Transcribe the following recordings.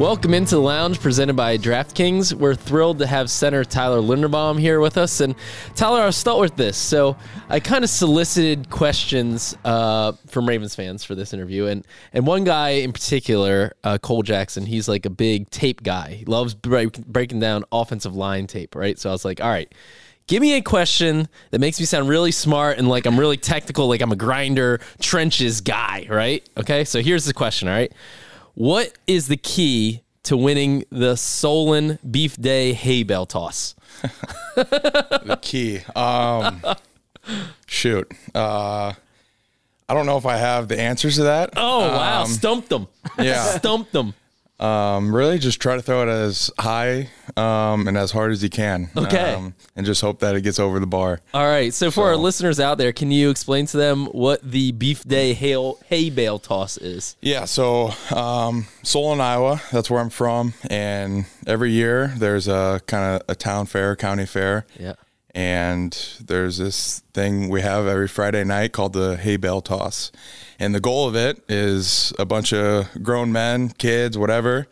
Welcome into the lounge presented by DraftKings. We're thrilled to have center Tyler Linderbaum here with us. And Tyler, I'll start with this. So I kind of solicited questions uh, from Ravens fans for this interview, and and one guy in particular, uh, Cole Jackson, he's like a big tape guy. He loves break, breaking down offensive line tape, right? So I was like, all right. Give me a question that makes me sound really smart and like I'm really technical, like I'm a grinder, trenches guy, right? Okay, so here's the question, all right? What is the key to winning the Solon Beef Day hay bale toss? the key. Um, shoot. Uh, I don't know if I have the answers to that. Oh wow, Um, stumped them. yeah. stumped them. Um, really, just try to throw it as high um, and as hard as you can. Okay. Um, and just hope that it gets over the bar. All right. So for our listeners out there, can you explain to them what the Beef Day hay, hay bale toss is? Yeah, so um, Solon, Iowa, that's where I'm from, and every year there's a kind of a town fair, county fair, Yeah. And there's this thing we have every Friday night called the hay bale toss, and the goal of it is a bunch of grown men, kids, whatever,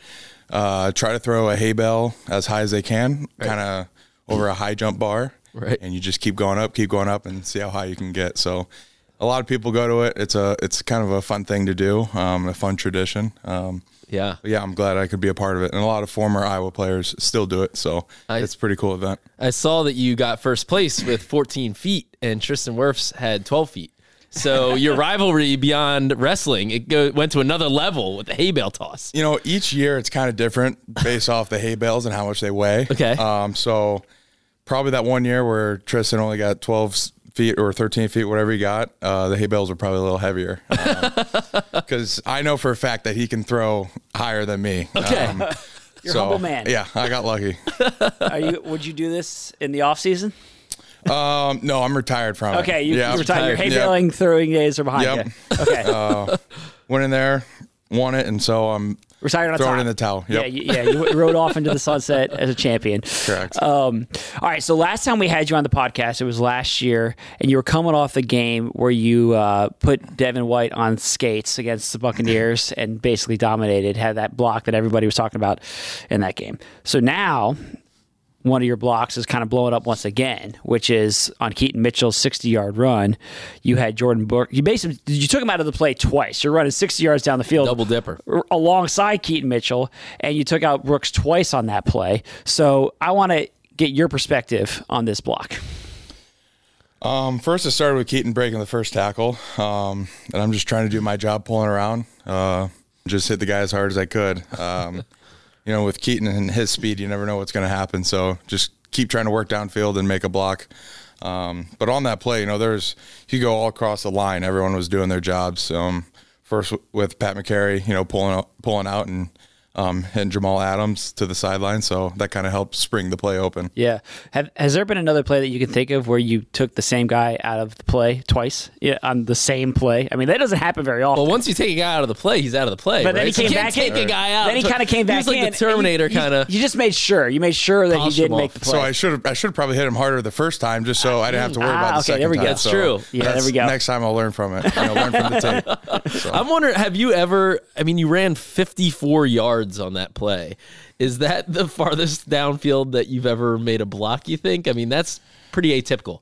uh, try to throw a hay bale as high as they can, kind of over a high jump bar, Right. and you just keep going up, keep going up, and see how high you can get. So. A lot of people go to it. It's a it's kind of a fun thing to do, um, a fun tradition. Um, Yeah. but yeah, I'm glad I could be a part of it, and a lot of former Iowa players still do it. So I- it's a pretty cool event. I saw that you got first place with 14 feet, and Tristan Wirfs had 12 feet. So your rivalry beyond wrestling, it go, went to another level with the hay bale toss. You know, each year it's kind of different based off the hay bales and how much they weigh. Okay. Um, so probably that one year where Tristan only got 12 feet or 13 feet, whatever he got, uh, the hay bales were probably a little heavier. Because I know for a fact that he can throw higher than me. Okay. Um, You're a so, humble man. Yeah, I got lucky. Are you? Would you do this in the off season? Um, no, I'm retired from it. Okay, you, yeah, you retired. Your hay Yep. baling throwing days are behind Yep. you. Okay, Uh, went in there, won it, and so I'm retired on throw it top. in the towel. Yeah, you, yeah. You rode off into the sunset as a champion. Correct. Um, all right. So last time we had you on the podcast, it was last year, and you were coming off the game where you uh, put Devin White on skates against the Buccaneers and basically dominated. Had that block that everybody was talking about in that game. So now. One of your blocks is kind of blowing up once again, which is on Keaton Mitchell's 60 yard run. You had Jordyn Brooks. You basically you took him out of the play twice. You're running 60 yards down the field Double dipper. alongside Keaton Mitchell, and you took out Brooks twice on that play. So I want to get your perspective on this block. Um, first, it started with Keaton breaking the first tackle, um, and I'm just trying to do my job pulling around. Uh, just hit the guy as hard as I could. Um, you know, with Keaton and his speed, you never know what's going to happen. So just keep trying to work downfield and make a block. Um, but on that play, you know, there's you go all across the line. Everyone was doing their jobs. Um, first with Pat Mekari, you know, pulling out, pulling out, and um, hitting Jamal Adams to the sideline. So that kind of helped spring the play open. Yeah. Have, has there been another play that you can think of where you took the same guy out of the play twice yeah, on the same play? I mean, that doesn't happen very often. Well, once you take a guy out of the play, he's out of the play. But then right? he So you came can't back take in. a guy out. Then he kind of came back He was like in. the Terminator kind of. You just made sure. You made sure that Polished he didn't make the play. So I should have I should probably hit him harder the first time just so I didn't have to worry Ah, about the okay, second there we time. go. That's So true. Yeah, there that's- we go. Next time I'll learn from it. You know, learn from the tape. So. I'm wondering, have you ever? I mean, you ran 54 yards on that play. Is that the farthest downfield that you've ever made a block? You think? I mean, that's pretty atypical.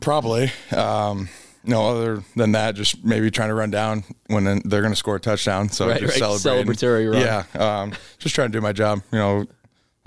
Probably. Um, no, other than that, just maybe trying to run down when they're going to score a touchdown. So Right, just right. celebrating. Celebratory run. Yeah. Um, just trying to do my job. You know,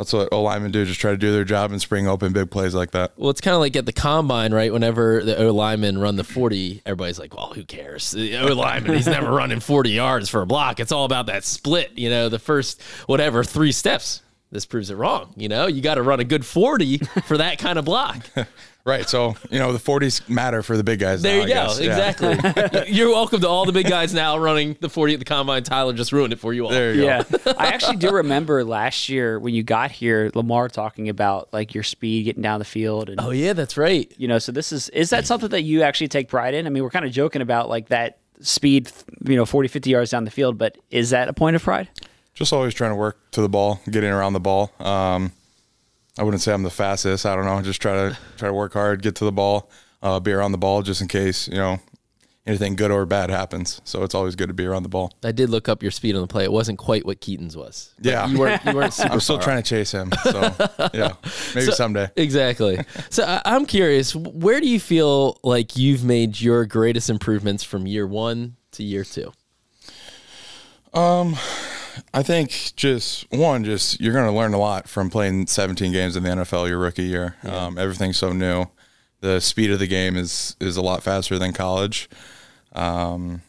that's what O linemen do. Just try to do their job and spring open big plays like that. Well, it's kind of like at the combine, right? Whenever the O lineman run the 40, everybody's like, well, who cares? The O lineman, he's never running 40 yards for a block. It's all about that split, you know, the first, whatever, three steps. This proves it wrong. You know, you got to run a good 40 for that kind of block. Right. So, you know, the 40s matter for the big guys. There now, you I go. guess. Yeah. Exactly. You're welcome to all the big guys now running the 40 at the combine. Tyler just ruined it for you all. There you go. Yeah, I actually do remember last year when you got here, Lamar talking about like your speed getting down the field, and Oh, yeah, that's right. you know. So this is is that something that you actually take pride in? I mean, we're kind of joking about like that speed, you know, 40, 50 yards down the field, but is that a point of pride? Just always trying to work to the ball, getting around the ball. Um, I wouldn't say I'm the fastest. I don't know. Just try to try to work hard, get to the ball, uh, be around the ball, just in case you know anything good or bad happens. So it's always good to be around the ball. I did look up your speed on the play. It wasn't quite what Keaton's was. Yeah. You weren't, you weren't super I'm still trying to chase him. So yeah, maybe someday. Exactly. So I, I'm curious, where do you feel like you've made your greatest improvements from year one to year two? I think just one, just you're going to learn a lot from playing 17 games in the NFL your rookie year. Um, everything's so new. The speed of the game is is a lot faster than college. Um,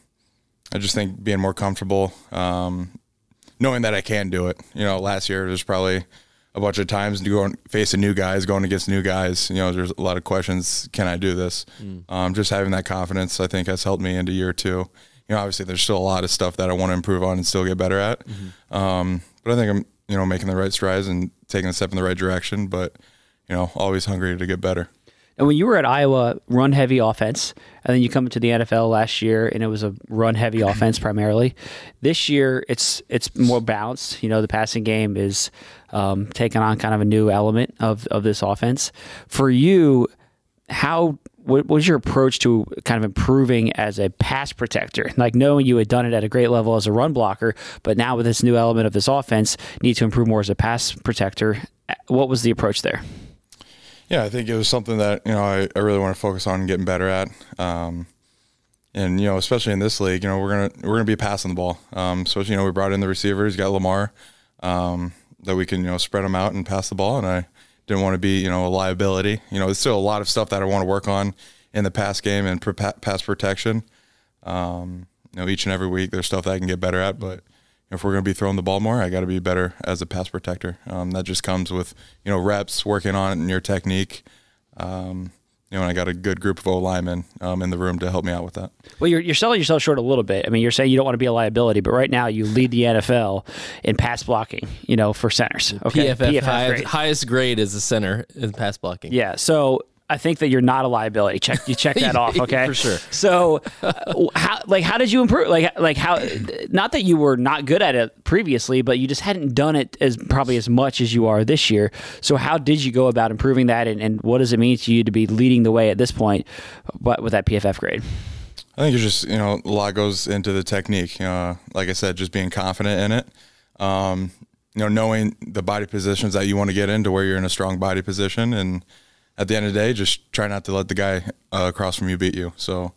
I just think being more comfortable, um, knowing that I can do it. You know, last year there's probably a bunch of times going facing new guys, going against new guys. You know, there's a lot of questions. Can I do this? Um, just having that confidence, I think, has helped me into year two. You know, obviously there's still a lot of stuff that I want to improve on and still get better at. Um, but I think I'm, you know, making the right strides and taking a step in the right direction. But you know, always hungry to get better. And when you were at Iowa, run heavy offense, and then you come into the NFL last year, and it was a run heavy offense primarily. This year, it's it's more balanced. You know, the passing game is um, taking on kind of a new element of of this offense. For you, how what was your approach to kind of improving as a pass protector? Like knowing you had done it at a great level as a run blocker, but now with this new element of this offense, need to improve more as a pass protector. What was the approach there? Yeah, I think it was something that you know I, I really want to focus on getting better at. Um, and you know, especially in this league, you know, we're gonna we're gonna be passing the ball. Um, so you know, we brought in the receivers, got Lamar, um, that we can you know spread them out and pass the ball. And I didn't want to be you know a liability. You know, there's still a lot of stuff that I want to work on in the pass game and pass protection. Um, you know, each and every week there's stuff that I can get better at, but if we're going to be throwing the ball more, I got to be better as a pass protector. Um, that just comes with you know reps, working on it and your technique. Um, you know, and I got a good group of O linemen um, in the room to help me out with that. Well, you're, you're selling yourself short a little bit. I mean, you're saying you don't want to be a liability, but right now you lead the NFL in pass blocking, you know, for centers. Okay. PFF, high- grade. highest grade is a center in pass blocking. Yeah. So I think that you're not a liability. Check you check that off, okay? For sure. So, uh, how like how did you improve? Like like how? Not that you were not good at it previously, but you just hadn't done it as probably as much as you are this year. So how did you go about improving that, and, and what does it mean to you to be leading the way at this point, but with that PFF grade? I think it's just you know a lot goes into the technique. Uh, like I said, just being confident in it. Um, you know, knowing the body positions that you want to get into, where you're in a strong body position, and at the end of the day, just try not to let the guy uh, across from you beat you. So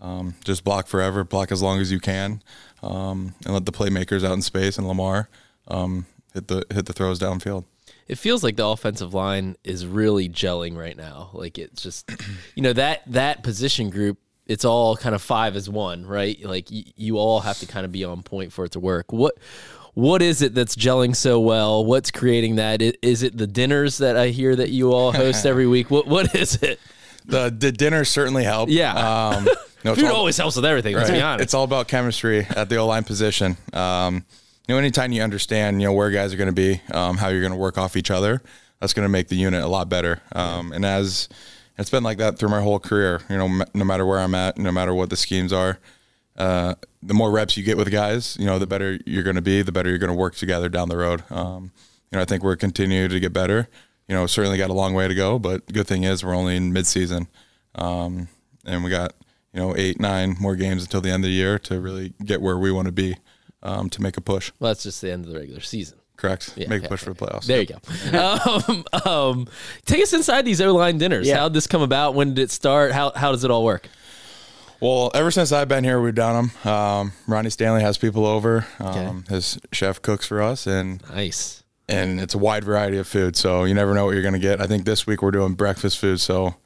um, just block forever, block as long as you can, um, and let the playmakers out in space and Lamar um, hit the hit the throws downfield. It feels like the offensive line is really gelling right now. Like it's just, you know, that that position group. It's all kind of five as one, right? Like y- you all have to kind of be on point for it to work. What what is it that's gelling so well? What's creating that? Is it the dinners that I hear that you all host every week? What what is it? The the dinner certainly helped. Yeah. Um, no, it's Food all- always helps with everything. Let's be honest. It's all about chemistry at the O line position. Um, you know, anytime you understand, you know, where guys are going to be, um, how you're going to work off each other, that's going to make the unit a lot better. Um, and as it's been like that through my whole career, you know, m- no matter where I'm at, no matter what the schemes are, uh, the more reps you get with guys, you know, the better you're going to be, the better you're going to work together down the road. Um, you know, I think we're continuing to get better. You know, certainly got a long way to go, but good thing is we're only in midseason, um, and we got you know eight, nine more games until the end of the year to really get where we want to be um, to make a push. Well, that's just the end of the regular season. Correct. Yeah, make okay, a push for the playoffs. There you go. um, um, take us inside these O-line dinners. Yeah. How did this come about? When did it start? How how does it all work? Well, ever since I've been here, we've done them. Um, Ronnie Stanley has people over. Um, Okay. His chef cooks for us, and Nice. and it's a wide variety of food. So you never know what you're going to get. I think this week we're doing breakfast food, so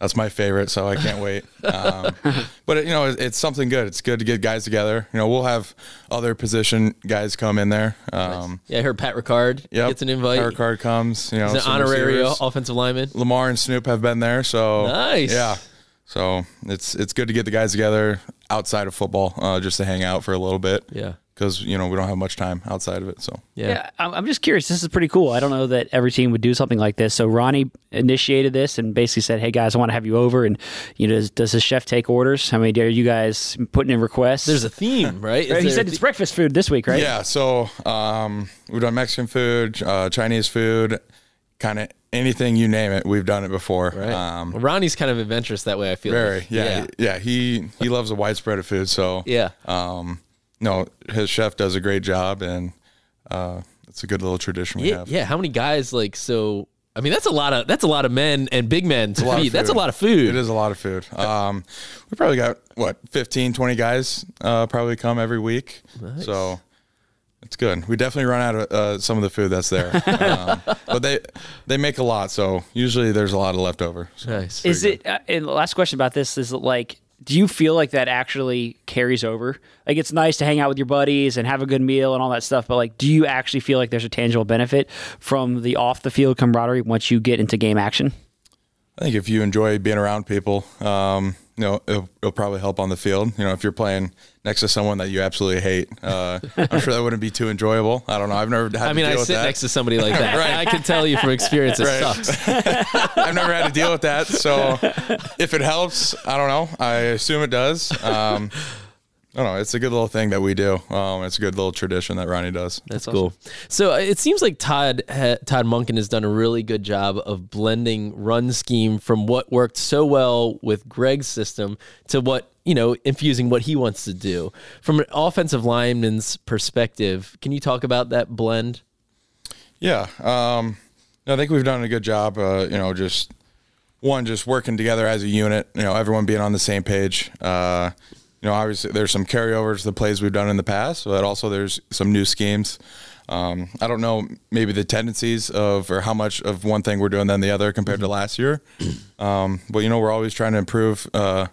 that's my favorite. So I can't wait. Um, but it, you know, it, it's something good. It's good to get guys together. You know, we'll have other position guys come in there. Um, Yeah, I heard Pat Ricard Yep. gets an invite. Ricard comes. You know, He's an honorary receivers. offensive lineman. Lamar and Snoop have been there, so Nice. Yeah, so it's it's good to get the guys together outside of football, uh, just to hang out for a little bit. Yeah. because you know we don't have much time outside of it. So Yeah. Yeah, I'm I'm just curious. This is pretty cool. I don't know that every team would do something like this. So Ronnie initiated this and basically said, "Hey guys, I want to have you over." And you know, does, does the chef take orders? How many are you guys putting in requests? There's a theme, right? Is Right, he said the- it's breakfast food this week, right? yeah, so um, we've done Mexican food, uh, Chinese food, kind of anything you name it. We've done it before. Right. Um, Well, Ronnie's kind of adventurous that way. I feel very, like. yeah, yeah. He he loves a widespread of food. So Yeah. um, no, his chef does a great job, and uh, it's a good little tradition we Yeah, have. yeah. How many guys like so? I mean, that's a lot of that's a lot of men and big men to a lot of feed. That's a lot of food. It is a lot of food. Um, we probably got what 15, 20 guys uh, probably come every week. So it's good. We definitely run out of uh, some of the food that's there, um, but they they make a lot. So usually there's a lot of leftover. So Nice. Is it? Uh, and the last question about this is like, do you feel like that actually carries over? Like, it's nice to hang out with your buddies and have a good meal and all that stuff, but like, do you actually feel like there's a tangible benefit from the off the field camaraderie once you get into game action? I think if you enjoy being around people, um, you know, it'll, it'll probably help on the field. You know, if you're playing next to someone that you absolutely hate, uh, I'm sure that wouldn't be too enjoyable. I don't know. I've never had I mean, I sit that. next to somebody like that. Right. I can tell you from experience, it Right. sucks. I've never had to deal with that. So if it helps, I don't know. I assume it does. Um, I don't know. It's a good little thing that we do. Um, it's a good little tradition that Ronnie does. That's cool. So uh, it seems like Todd ha- Todd Monken has done a really good job of blending run scheme from what worked so well with Greg's system to what you know infusing what he wants to do. From an offensive lineman's perspective, can you talk about that blend? Yeah. Um, I think we've done a good job. Uh, you know, just one, just working together as a unit. You know, everyone being on the same page. Uh, you know, obviously there's some carryovers to the plays we've done in the past, but also there's some new schemes. Um, I don't know maybe the tendencies of or how much of one thing we're doing than the other compared to last year. Um, but you know, we're always trying to improve uh,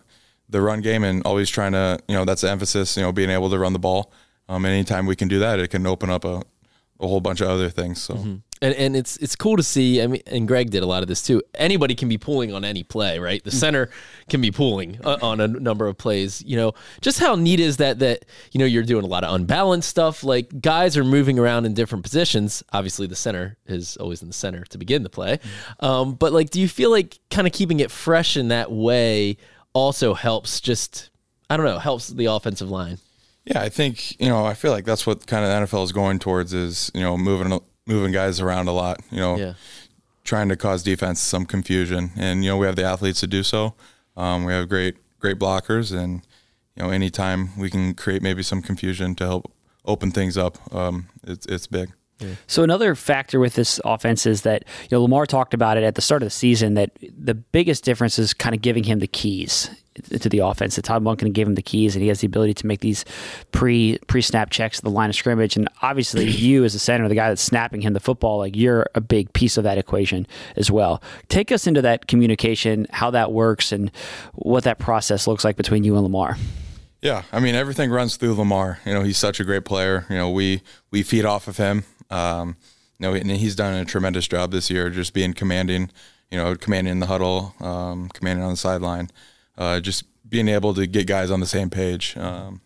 the run game and always trying to you know that's the emphasis. You know, being able to run the ball. Um, anytime we can do that, it can open up a, a whole bunch of other things. So. And and it's it's cool to see. I mean, and Greg did a lot of this too. Anybody can be pulling on any play, right? The center can be pulling uh, on a number of plays. You know, just how neat is that? That you know you're doing a lot of unbalanced stuff. Like guys are moving around in different positions. Obviously, the center is always in the center to begin the play. Um, but like, do you feel like kind of keeping it fresh in that way also helps? Just I don't know, helps the offensive line. Yeah, I think you know. I feel like that's what kind of the NFL is going towards is you know moving moving guys around a lot. You know, Yeah. trying to cause defense some confusion, and you know we have the athletes to do so. Um, we have great great blockers, and you know anytime we can create maybe some confusion to help open things up, um, it's it's big. So another factor with this offense is that you know Lamar talked about it at the start of the season that the biggest difference is kind of giving him the keys to the offense. That Todd Monken gave him the keys, and he has the ability to make these pre pre snap checks at the line of scrimmage. And obviously, you as a center, the guy that's snapping him the football, like you're a big piece of that equation as well. Take us into that communication, how that works, and what that process looks like between you and Lamar. Yeah, I mean everything runs through Lamar. You know, he's such a great player. You know, we we feed off of him. Um, you know, and he's done a tremendous job this year, just being commanding. You know, commanding in the huddle, um, commanding on the sideline, uh, just being able to get guys on the same page. Um,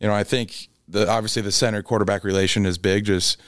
you know, I think the obviously the center quarterback relation is big. Just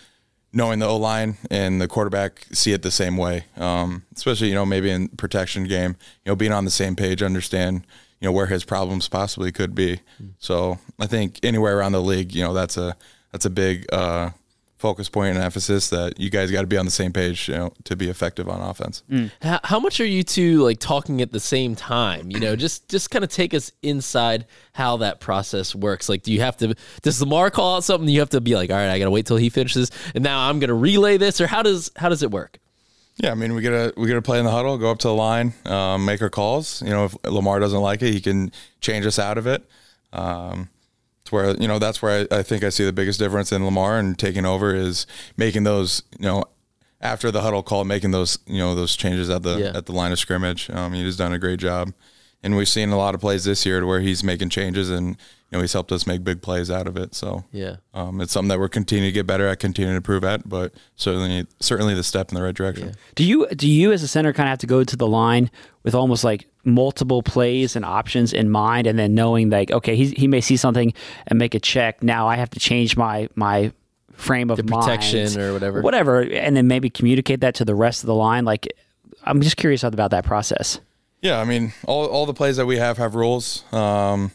knowing the O line and the quarterback see it the same way. Um, especially you know maybe in protection game, you know being on the same page, understand you know where his problems possibly could be. So I think anywhere around the league, you know that's a that's a big uh, focus point and emphasis that you guys got to be on the same page you know, to be effective on offense. How, how much are you two like talking at the same time? You know, just just kind of take us inside how that process works. Like, do you have to? Does Lamar call out something? You have to be like, all right, I got to wait till he finishes, and now I'm going to relay this, or how does how does it work? Yeah, I mean we gotta we gotta play in the huddle, go up to the line, um, make our calls. You know, if Lamar doesn't like it, he can change us out of it. Um, where you know that's where I, I think I see the biggest difference in Lamar and taking over is making those you know after the huddle call, making those you know those changes at the Yeah. at the line of scrimmage. Um, he's done a great job, and we've seen a lot of plays this year to where he's making changes and you know he's helped us make big plays out of it. So Yeah. um, it's something that we're continuing to get better at, continuing to improve at, but certainly certainly the step in the right direction. Do you do you as a center kind of have to go to the line with almost like multiple plays and options in mind, and then knowing like okay, he he may see something and make a check. Now I have to change my my frame of The protection mind, or whatever. whatever, and then maybe communicate that to the rest of the line. Like I'm just curious about that process. Yeah, I mean, all, all the plays that we have have rules. Um,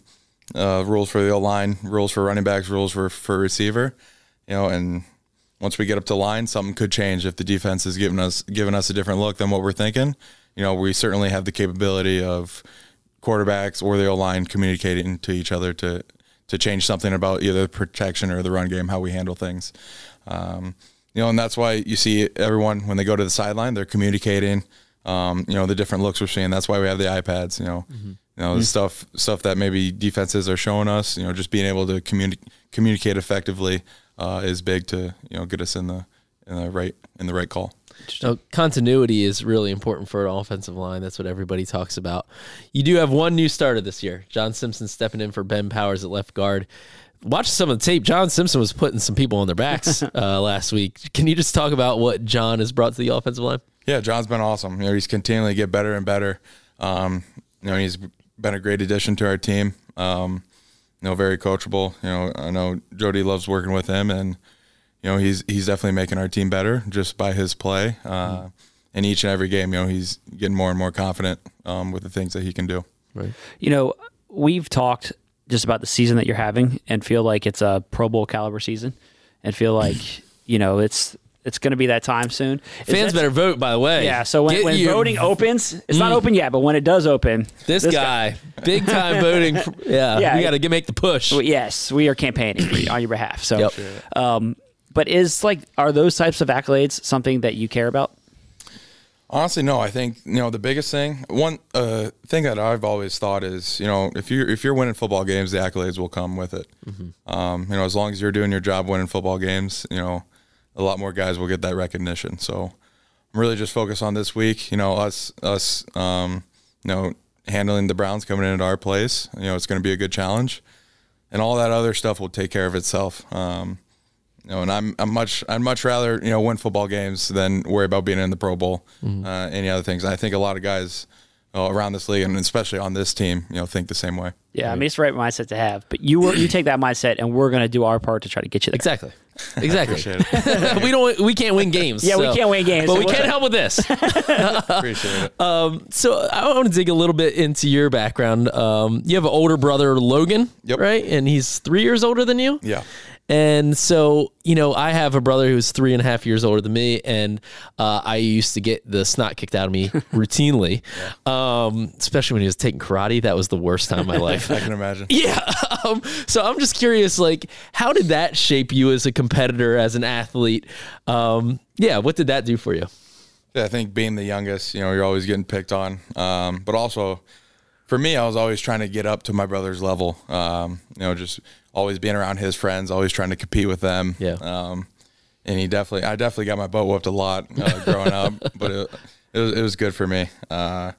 uh, rules for the O line, rules for running backs, rules for for receiver. You know, and once we get up to line, something could change if the defense is giving us giving us a different look than what we're thinking. You know, we certainly have the capability of quarterbacks or the O line communicating to each other to to change something about either the protection or the run game, how we handle things. Um, you know, and that's why you see everyone when they go to the sideline, they're communicating. Um, you know, the different looks we're seeing. That's why we have the iPads. You know, you know the stuff stuff that maybe defenses are showing us. You know, just being able to communi- communicate effectively uh, is big to you know get us in the in the right in the right call. No, continuity is really important for an offensive line. That's what everybody talks about. You do have one new starter this year. John Simpson stepping in for Ben Powers at left guard. Watch some of the tape. John Simpson was putting some people on their backs uh, last week. Can you just talk about what John has brought to the offensive line? Yeah, John's been awesome. You know, he's continually get better and better. Um, you know, he's been a great addition to our team. Um, you know, very coachable. You know, I know Jody loves working with him, and you know, he's he's definitely making our team better just by his play. Uh, in each and every game, you know, he's getting more and more confident um, with the things that he can do. Right. You know, we've talked just about the season that you're having and feel like it's a Pro Bowl caliber season and feel like, you know, it's it's going to be that time soon. Is Fans that- better vote, by the way. Yeah, so when, when voting opens, it's not open yet, but when it does open, this, guy, big time voting. Yeah, Yeah. we got to make the push. well, yes, we are campaigning on your behalf. So, Yep. um, but is like, are those types of accolades something that you care about? Honestly, no. I think you know the biggest thing. One uh, thing that I've always thought is, you know, if you're if you're winning football games, the accolades will come with it. Um, you know, as long as you're doing your job, winning football games, you know, a lot more guys will get that recognition. So I'm really just focused on this week. You know, us us um, you know handling the Browns coming into our place. You know, it's going to be a good challenge, and all that other stuff will take care of itself. Um, you know, and I'm I'm much I'd much rather you know win football games than worry about being in the Pro Bowl, uh, any other things. I think a lot of guys uh, around this league and especially on this team, you know, think the same way. Yeah, I mean, it's the right mindset to have. But you were, you take that mindset, and we're going to do our part to try to get you there. Exactly. Exactly. We don't. We can't win games. Yeah, we can't win games, but so we we'll- can help with this. Appreciate it. So I want to dig a little bit into your background. Um, you have an older brother, Logan, Yep. right? And he's three years older than you. Yeah. And so, you know, I have a brother who's three and a half years older than me, and uh, I used to get the snot kicked out of me routinely, um, especially when he was taking karate. That was the worst time of my life. I can imagine. Yeah. Um, so I'm just curious, like, how did that shape you as a competitor, as an athlete? Um, yeah. What did that do for you? Yeah, I think being the youngest, you know, you're always getting picked on. Um, but also, for me, I was always trying to get up to my brother's level. Um, you know, just always being around his friends, always trying to compete with them. Yeah. Um, and he definitely, I definitely got my butt whooped a lot uh, growing up, but it, it was it was good for me. Uh,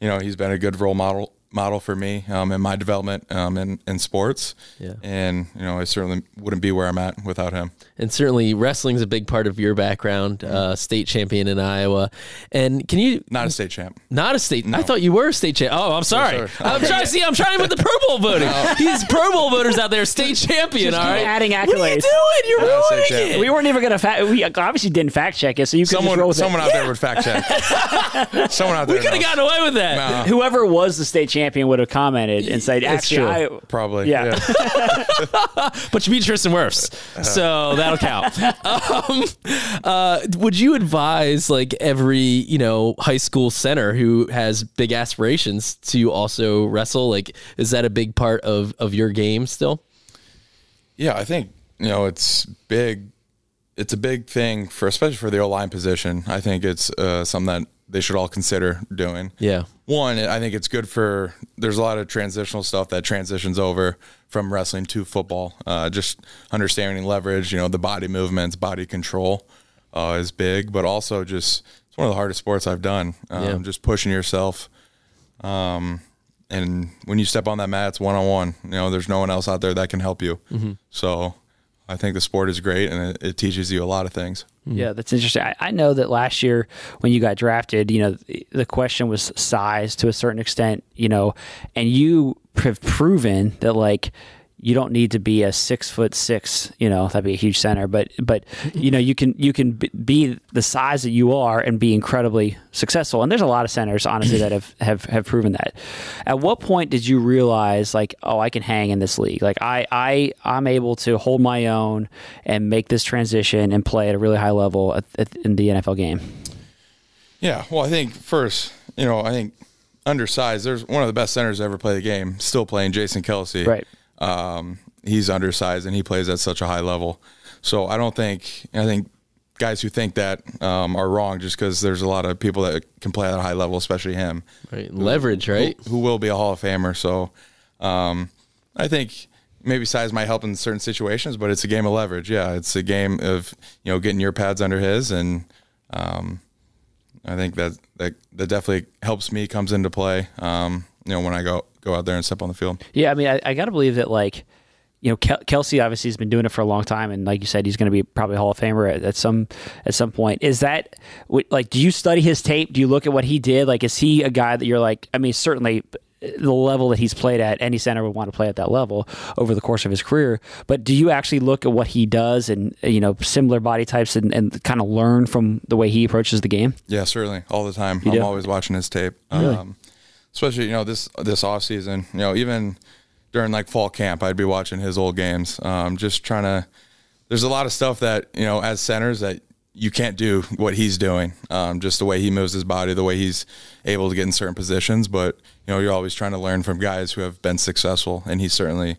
you know, he's been a good role model model for me um, in my development um, in in sports. Yeah. And you know, I certainly wouldn't be where I'm at without him. and certainly wrestling's a big part of your background. Uh, state champion in Iowa, and can you Not a state champ. Not a state. I thought you were a state champ. Oh, I'm sorry. sorry. I'm trying to see. I'm trying with the Pro Bowl voting. These Pro Bowl voters out there, state champion. Just all keep right. adding What are you doing? You're Not ruining it. We weren't even going to fact. We obviously didn't fact check it, so you could just roll Someone, with someone it. out there would fact check. someone out there. We could have gotten away with that. Nah, Whoever was the state champion would have commented and said, It's "Actually, true. I, probably. Yeah. But you beat Tristan Wirfs, so that'll count. Um, uh, would you advise like every you know high school center who has big aspirations to also wrestle? Like, is that a big part of of your game still? Yeah, I think you know it's big. It's a big thing for, especially for the O line position. I think it's uh, something that they should all consider doing. Yeah. One, I think it's good for. There's a lot of transitional stuff that transitions over from wrestling to football. Uh, just understanding leverage, you know, the body movements, body control uh, is big, but also just it's one of the hardest sports I've done. Um, Yeah. Just pushing yourself. Um, and when you step on that mat, it's one on one. You know, there's no one else out there that can help you. So, I think the sport is great, and it, it teaches you a lot of things. Yeah, that's interesting. I, I know that last year when you got drafted, you know, the, the question was size to a certain extent, you know, and you have proven that like you don't need to be a six foot six, you know, that'd be a huge center, but but you know you can you can be the size that you are and be incredibly successful. And there's a lot of centers, honestly, that have have have proven that. At what point did you realize like, oh, I can hang in this league? Like I I I'm able to hold my own and make this transition and play at a really high level at, at, in the NFL game. Yeah, well, I think first, you know, I think undersized. There's one of the best centers to ever play the game, still playing Jason Kelce. Right. Um, he's undersized and he plays at such a high level. So I don't think I think guys who think that um, are wrong just because there's a lot of people that can play at a high level, especially him, Right. Leverage, right? who, who will be a Hall of Famer. So um, I think maybe size might help in certain situations, but it's a game of leverage. Yeah, it's a game of you know getting your pads under his, and um, I think that that that definitely helps me comes into play. Um, you know when I go go out there and step on the field. Yeah, I mean, I, I got to believe that, like, you know, Kel- Kelce obviously has been doing it for a long time, and like you said, he's going to be probably Hall of Famer at, at some at some point. Is that like? Do you study his tape? Do you look at what he did? Like, is he a guy that you're like? I mean, certainly the level that he's played at, any center would want to play at that level over the course of his career. But do you actually look at what he does and you know similar body types and, and kind of learn from the way he approaches the game? Yeah, certainly, all the time. I'm do? always watching his tape. Really? Um, especially you know this this off season. You know, even during like fall camp, I'd be watching his old games. Um, just trying to. There's a lot of stuff that you know as centers that you can't do what he's doing. Um, just the way he moves his body, the way he's able to get in certain positions. But you know, you're always trying to learn from guys who have been successful, and he's certainly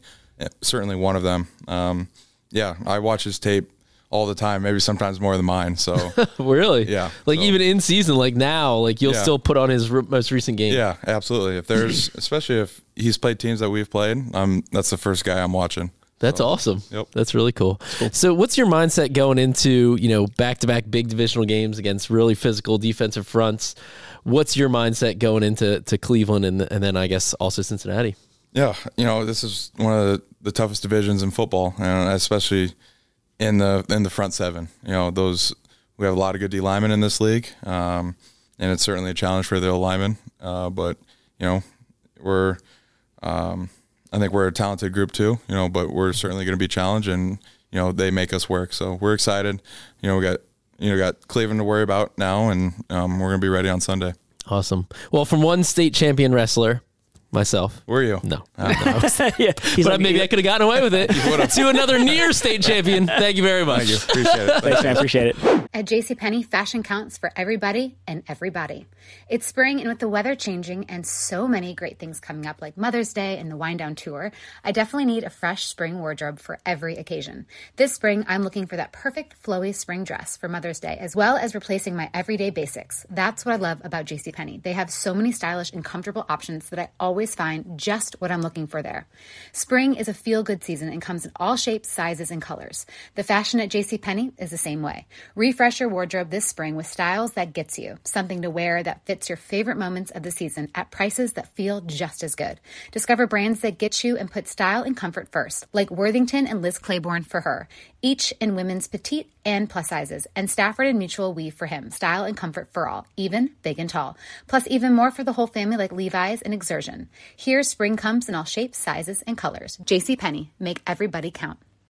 certainly one of them. Um, yeah, I watch his tape all the time, maybe sometimes more than mine. So. Really? Yeah, Like so- even in season, like now, like you'll Yeah. still put on his re- most recent game. Yeah, absolutely. If there's, especially if he's played teams that we've played, um, that's the first guy I'm watching. That's awesome. Yep. That's really cool. So, what's your mindset going into you know back to back big divisional games against really physical defensive fronts? What's your mindset going into to Cleveland and and then I guess also Cincinnati? Yeah, you know, this is one of the, the toughest divisions in football, and especially in the in the front seven. You know, those we have a lot of good D linemen in this league, um, and it's certainly a challenge for the O linemen. Uh, but you know, we're um, I think we're a talented group too. You know, but we're certainly going to be challenged, and you know, they make us work. So we're excited. You know, we got you know got Cleveland to worry about now, and um, we're going to be ready on Sunday. Awesome. Well, from one state champion wrestler, myself. Where are you? No, yeah, he's but like, maybe I could have gotten away with it. to another near state champion. Thank you very much. Thank you. Appreciate it. Thanks, man. Appreciate it. At JCPenney, fashion counts for everybody and everybody. It's spring, and with the weather changing and so many great things coming up, like Mother's Day and the Wind Down Tour, I definitely need a fresh spring wardrobe for every occasion. This spring, I'm looking for that perfect flowy spring dress for Mother's Day, as well as replacing my everyday basics. That's what I love about JCPenney. They have so many stylish and comfortable options that I always find just what I'm looking for there. Spring is a feel good season and comes in all shapes, sizes, and colors. The fashion at JCPenney is the same way. Refresh your wardrobe this spring with styles that gets you. Something to wear that fits your favorite moments of the season at prices that feel just as good. Discover brands that get you and put style and comfort first, like Worthington and Liz Claiborne for her, each in women's petite and plus sizes, and Stafford and Mutual Weave for him, style and comfort for all, even big and tall. Plus even more for the whole family like Levi's and Xersion. Here spring comes in all shapes, sizes, and colors. JCPenney, make everybody count.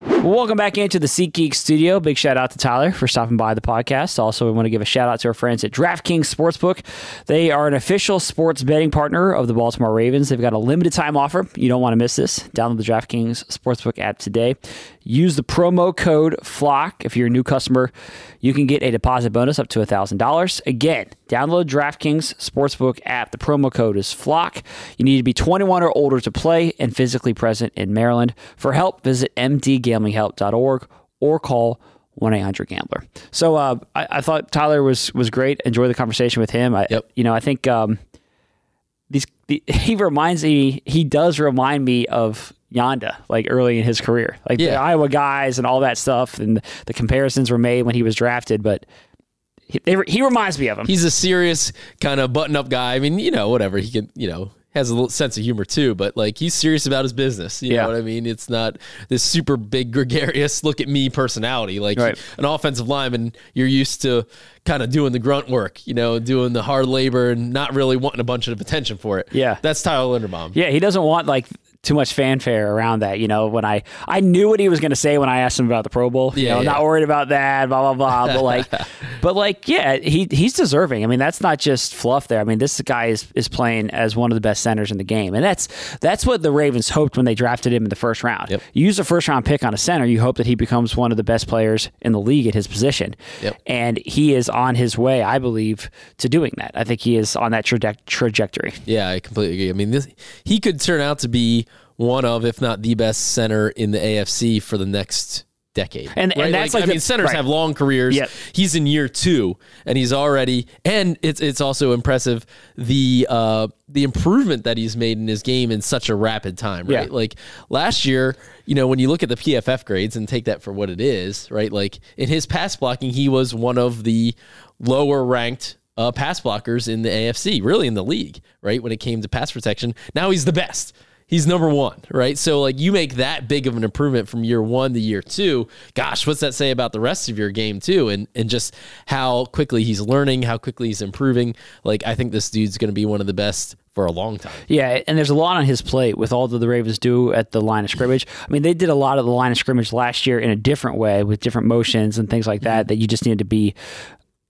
Well, welcome back into the SeatGeek studio. Big shout out to Tyler for stopping by the podcast. Also, we want to give a shout out to our friends at DraftKings Sportsbook. They are an official sports betting partner of the Baltimore Ravens. They've got a limited time offer. You don't want to miss this. Download the DraftKings Sportsbook app today. Use the promo code FLOCK. If you're a new customer, you can get a deposit bonus up to $1,000. Again, download DraftKings Sportsbook app. The promo code is FLOCK. You need to be 21 or older to play and physically present in Maryland. For help, visit mdgamblinghelp.org or call 1 800 Gambler. So uh, I, I, thought Tyler was was great. Enjoy the conversation with him. I, yep. You know, I think um, these the, he reminds me. He does remind me of Yanda, like early in his career, like yeah. the Iowa guys and all that stuff, and the comparisons were made when he was drafted. But he, they, he reminds me of him. He's a serious kind of button-up guy. I mean, you know, whatever he can, you know, has a little sense of humor too, but like he's serious about his business. You yeah. know what I mean? It's not this super big gregarious look at me personality. Like right. an offensive lineman, you're used to kind of doing the grunt work, you know, doing the hard labor and not really wanting a bunch of attention for it. Yeah. That's Tyler Linderbaum. Yeah, he doesn't want like too much fanfare around that. You know, when I I knew what he was going to say when I asked him about the Pro Bowl. You yeah, know, yeah. not worried about that. Blah blah blah. But like, but like, yeah, he he's deserving. I mean, that's not just fluff there. I mean, this guy is is playing as one of the best centers in the game, and that's that's what the Ravens hoped when they drafted him in the first round. Yep. You use a first round pick on a center, you hope that he becomes one of the best players in the league at his position. Yep. And he is on his way, I believe, to doing that. I think he is on that traje- trajectory. Yeah, I completely agree. I mean, this he could turn out to be one of, if not the best center in the AFC for the next decade. And, right? and that's like, like I the, mean, centers right. have long careers. Yep. He's in year two, and he's already. And it's it's also impressive the uh, the improvement that he's made in his game in such a rapid time. Right, yeah. like last year, you know, when you look at the PFF grades and take that for what it is, right? Like in his pass blocking, he was one of the lower ranked. Uh, pass blockers in the AFC, really in the league, right? When it came to pass protection, now he's the best he's number one, right? So like you make that big of an improvement from year one to year two. Gosh, what's that say about the rest of your game too? And and just how quickly he's learning, how quickly he's improving. Like I think this dude's going to be one of the best for a long time. Yeah, and there's a lot on his plate with all that the Ravens do at the line of scrimmage. I mean, they did a lot of the line of scrimmage last year in a different way with different motions and things like that. That you just need to be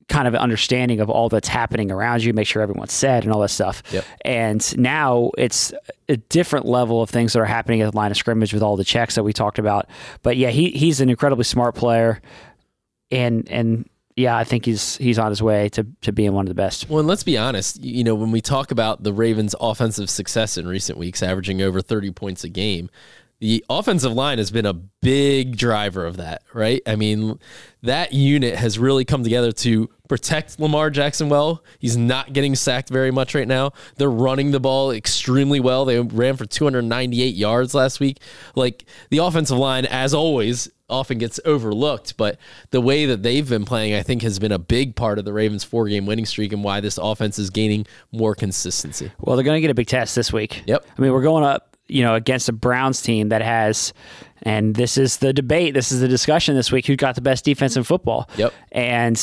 kind of understanding of all that's happening around you, make sure everyone's set and all that stuff. Yep. And now it's a different level of things that are happening at the line of scrimmage with all the checks that we talked about. But yeah, he he's an incredibly smart player, and and yeah, I think he's he's on his way to to being one of the best. Well, and let's be honest, you know, when we talk about the Ravens' offensive success in recent weeks, averaging over thirty points a game, the offensive line has been a big driver of that, right? I mean, that unit has really come together to protect Lamar Jackson well. He's not getting sacked very much right now. They're running the ball extremely well. They ran for 298 yards last week. Like the offensive line, as always, often gets overlooked, but the way that they've been playing, I think, has been a big part of the Ravens' four game winning streak and why this offense is gaining more consistency. Well, they're going to get a big test this week. Yep. I mean, we're going up you know, against a Browns team that has, and this is the debate, this is the discussion this week, who got the best defense in football. Yep. And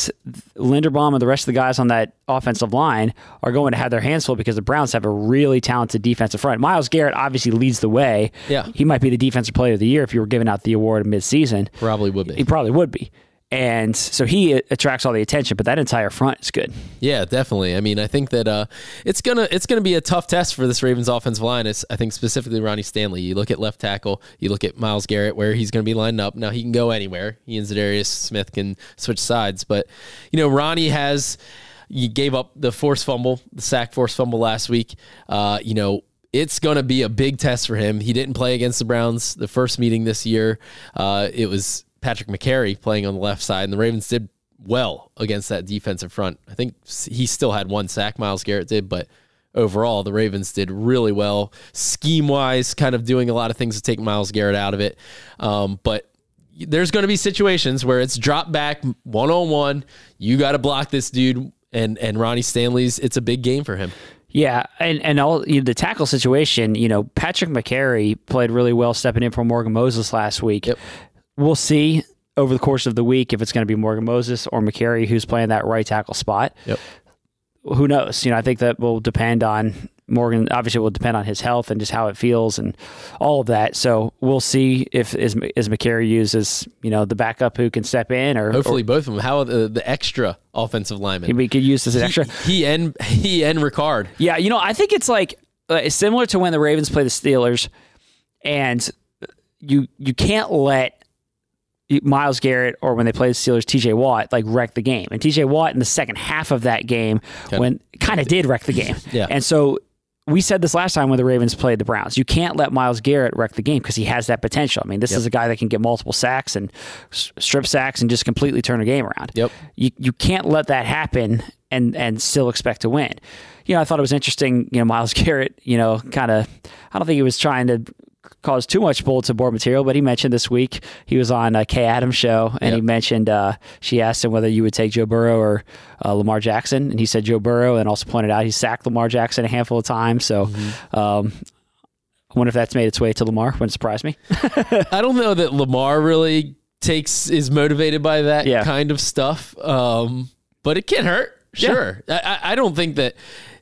Linderbaum and the rest of the guys on that offensive line are going to have their hands full because the Browns have a really talented defensive front. Myles Garrett obviously leads the way. Yeah. He might be the defensive player of the year if you were giving out the award midseason. Probably would be. He probably would be. And so he attracts all the attention, but that entire front is good. Yeah, definitely. I mean, I think that uh, it's gonna it's gonna be a tough test for this Ravens offensive line. It's I think specifically Ronnie Stanley. You look at left tackle, you look at Myles Garrett, where he's gonna be lined up. Now he can go anywhere. He and Za'Darius Smith can switch sides, but you know Ronnie has. You gave up the force fumble, the sack force fumble last week. Uh, you know, it's going to be a big test for him. He didn't play against the Browns the first meeting this year. Uh, it was Patrick Mekari playing on the left side, and the Ravens did well against that defensive front. I think he still had one sack, Myles Garrett did, but overall, the Ravens did really well scheme wise, kind of doing a lot of things to take Myles Garrett out of it. Um, but there's going to be situations where it's drop back one on one. You got to block this dude, and and Ronnie Stanley's. It's a big game for him. Yeah, and and all you know, the tackle situation. You know, Patrick Mekari played really well stepping in for Morgan Moses last week. Yep. We'll see over the course of the week if it's going to be Morgan Moses or Mekari who's playing that right tackle spot. Yep. Who knows? You know, I think that will depend on Morgan. Obviously, it will depend on his health and just how it feels and all of that. So we'll see if is is Mekari used as you know the backup who can step in or Hopefully, or, both of them. How the, the extra offensive lineman? he could use as an extra. He, he and he and Ricard. Yeah, you know, I think it's like uh, it's similar to when the Ravens play the Steelers, and you you can't let Myles Garrett or when they play the Steelers, TJ Watt like wrecked the game. And TJ Watt in the second half of that game Kinda- when kind of did wreck the game. Yeah. And so we said this last time when the Ravens played the Browns. You can't let Myles Garrett wreck the game because he has that potential. I mean, this is a guy that can get multiple sacks and strip sacks and just completely turn a game around. Yep. You you can't let that happen and and still expect to win. You know, I thought it was interesting. You know, Myles Garrett. You know, kind of. I don't think he was trying to cause too much bulletin board material, but he mentioned this week he was on a Kay Adams show, and he mentioned uh, she asked him whether you would take Joe Burrow or uh, Lamar Jackson, and he said Joe Burrow, and also pointed out he sacked Lamar Jackson a handful of times. So. Um, I wonder if that's made its way to Lamar. Wouldn't surprise me. I don't know that Lamar really takes is motivated by that Yeah. kind of stuff. Um, but it can hurt. Sure. I, I I don't think that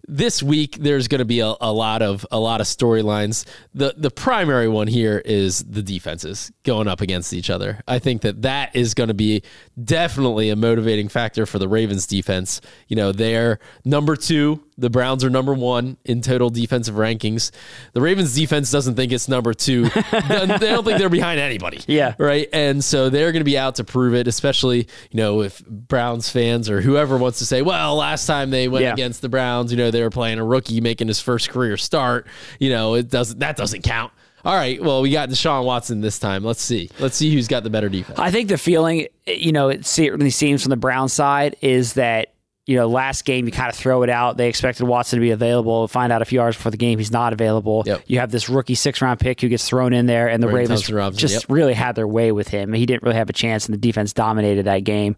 this week there's going to be a, a lot of a lot of storylines. The the primary one here is the defenses going up against each other. I think that that is going to be definitely a motivating factor for the Ravens defense. You know, they're number 2, the Browns are number 1 in total defensive rankings. The Ravens defense doesn't think it's number 2. they don't think they're behind anybody Yeah. right? And so they're going to be out to prove it, especially you know if Browns fans or whoever wants to say, well, last time they went Yeah. against the Browns, you know they were playing a rookie making his first career start. You know it doesn't that doesn't count. All right, well we got Deshaun Watson this time. Let's see, let's see who's got the better defense. I think the feeling, you know, it certainly seems from the Brown side is that you know last game you kind of throw it out. They expected Watson to be available. Find out a few hours before the game he's not available. Yep. You have this rookie six round pick who gets thrown in there, and the Ravens Robinson, just yep. really had their way with him. He didn't really have a chance, and the defense dominated that game.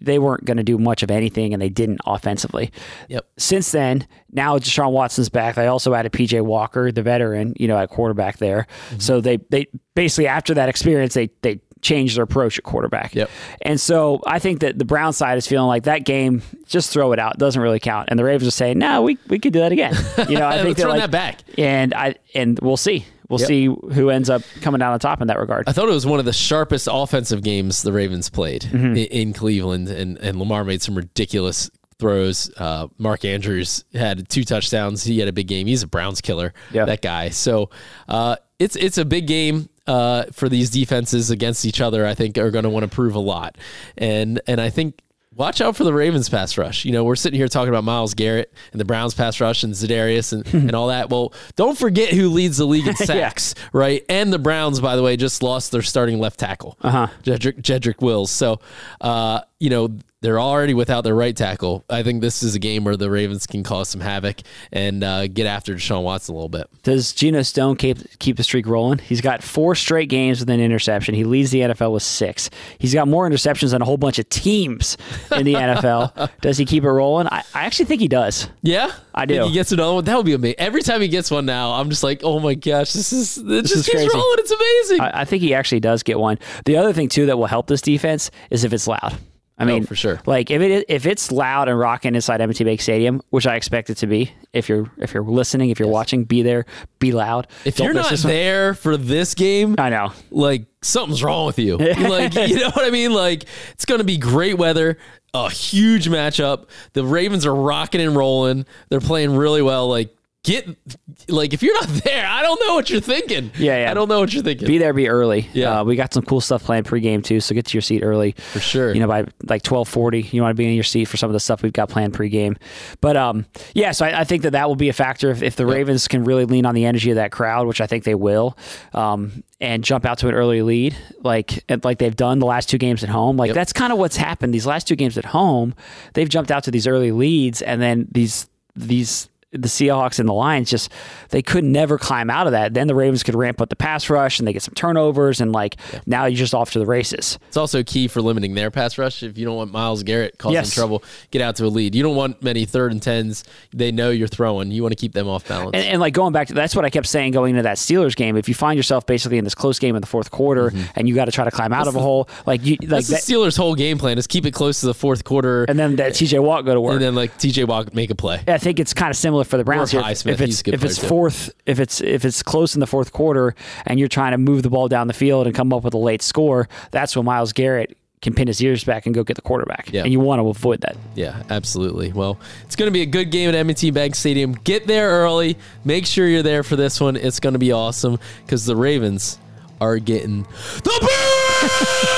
They weren't going to do much of anything, and they didn't offensively. Yep. Since then, now Deshaun Watson's back. They also added PJ Walker, the veteran, you know, at quarterback there. Mm-hmm. So they they basically after that experience, they they changed their approach at quarterback. Yep. And so I think that the Brown side is feeling like that game, just throw it out. It doesn't really count. And the Ravens are saying, no, we, we could do that again. You know, I think they're like, that back. And I and we'll see. We'll Yep. see who ends up coming down on top in that regard. I thought it was one of the sharpest offensive games the Ravens played Mm-hmm. in, in Cleveland, and, and Lamar made some ridiculous throws. Uh, Mark Andrews had two touchdowns. He had a big game. He's a Browns killer. Yeah. that guy. So uh, it's it's a big game uh, for these defenses against each other. I think are going to want to prove a lot, and and I think. Watch out for the Ravens pass rush. You know, we're sitting here talking about Myles Garrett and the Browns pass rush and Za'Darius and, and all that. Well, don't forget who leads the league in sacks, right? And the Browns, by the way, just lost their starting left tackle, uh-huh. Jedrick, Jedrick Wills. So, uh, you know, they're already without their right tackle. I think this is a game where the Ravens can cause some havoc and uh, get after Deshaun Watson a little bit. Does Geno Stone keep keep the streak rolling? He's got four straight games with an interception. He leads the NFL with six. He's got more interceptions than a whole bunch of teams in the NFL. Does he keep it rolling? I, I actually think he does. Yeah, I Think do. He gets another one. That would be amazing. Every time he gets one now, I'm just like, oh my gosh, this is it just is keeps crazy. rolling. It's amazing. I, I think he actually does get one. The other thing too that will help this defense is if it's loud. I mean, for sure. Like if it if it's loud and rocking inside M&T Bank Stadium, which I expect it to be, if you're if you're listening, if you're watching, be there, be loud. If Don't you're not there for this game, I know. like something's wrong with you. like you know what I mean? Like it's gonna be great weather, a huge matchup. The Ravens are rocking and rolling. They're playing really well. Like get like if you're not there, I don't know what you're thinking. Yeah, yeah. I don't know what you're thinking. Be there, be early. Yeah. uh, we got some cool stuff planned pregame too, so get to your seat early For sure. You know, by like twelve forty, you want to be in your seat for some of the stuff we've got planned pregame. But um, yeah, so I, I think that that will be a factor if, if the Ravens can really lean on the energy of that crowd, which I think they will, um, and jump out to an early lead, like like they've done the last two games at home. Like that's kind of what's happened. These last two games at home, they've jumped out to these early leads, and then these these the Seahawks and the Lions just they could never climb out of that. Then the Ravens could ramp up the pass rush and they get some turnovers and like now you're just off to the races. It's also key for limiting their pass rush. If you don't want Myles Garrett causing Yes. trouble, get out to a lead. You don't want many third and tens. They know you're throwing. You want to keep them off balance. And, and like going back to that's what I kept saying going into that Steelers game. If you find yourself basically in this close game in the fourth quarter mm-hmm. and you got to try to climb out of a hole, like you like That's that, the Steelers' whole game plan is keep it close to the fourth quarter, and then that TJ Watt go to work. and then like TJ Watt make a play. I think it's kind of similar for the Browns here. Highsmith, If it's he's a good if it's too. fourth, if it's if it's close in the fourth quarter, and you're trying to move the ball down the field and come up with a late score, that's when Myles Garrett can pin his ears back and go get the quarterback. Yeah. And you want to avoid that. Yeah, absolutely. Well, it's going to be a good game at M&T Bank Stadium. Get there early. Make sure you're there for this one. It's going to be awesome because the Ravens are getting the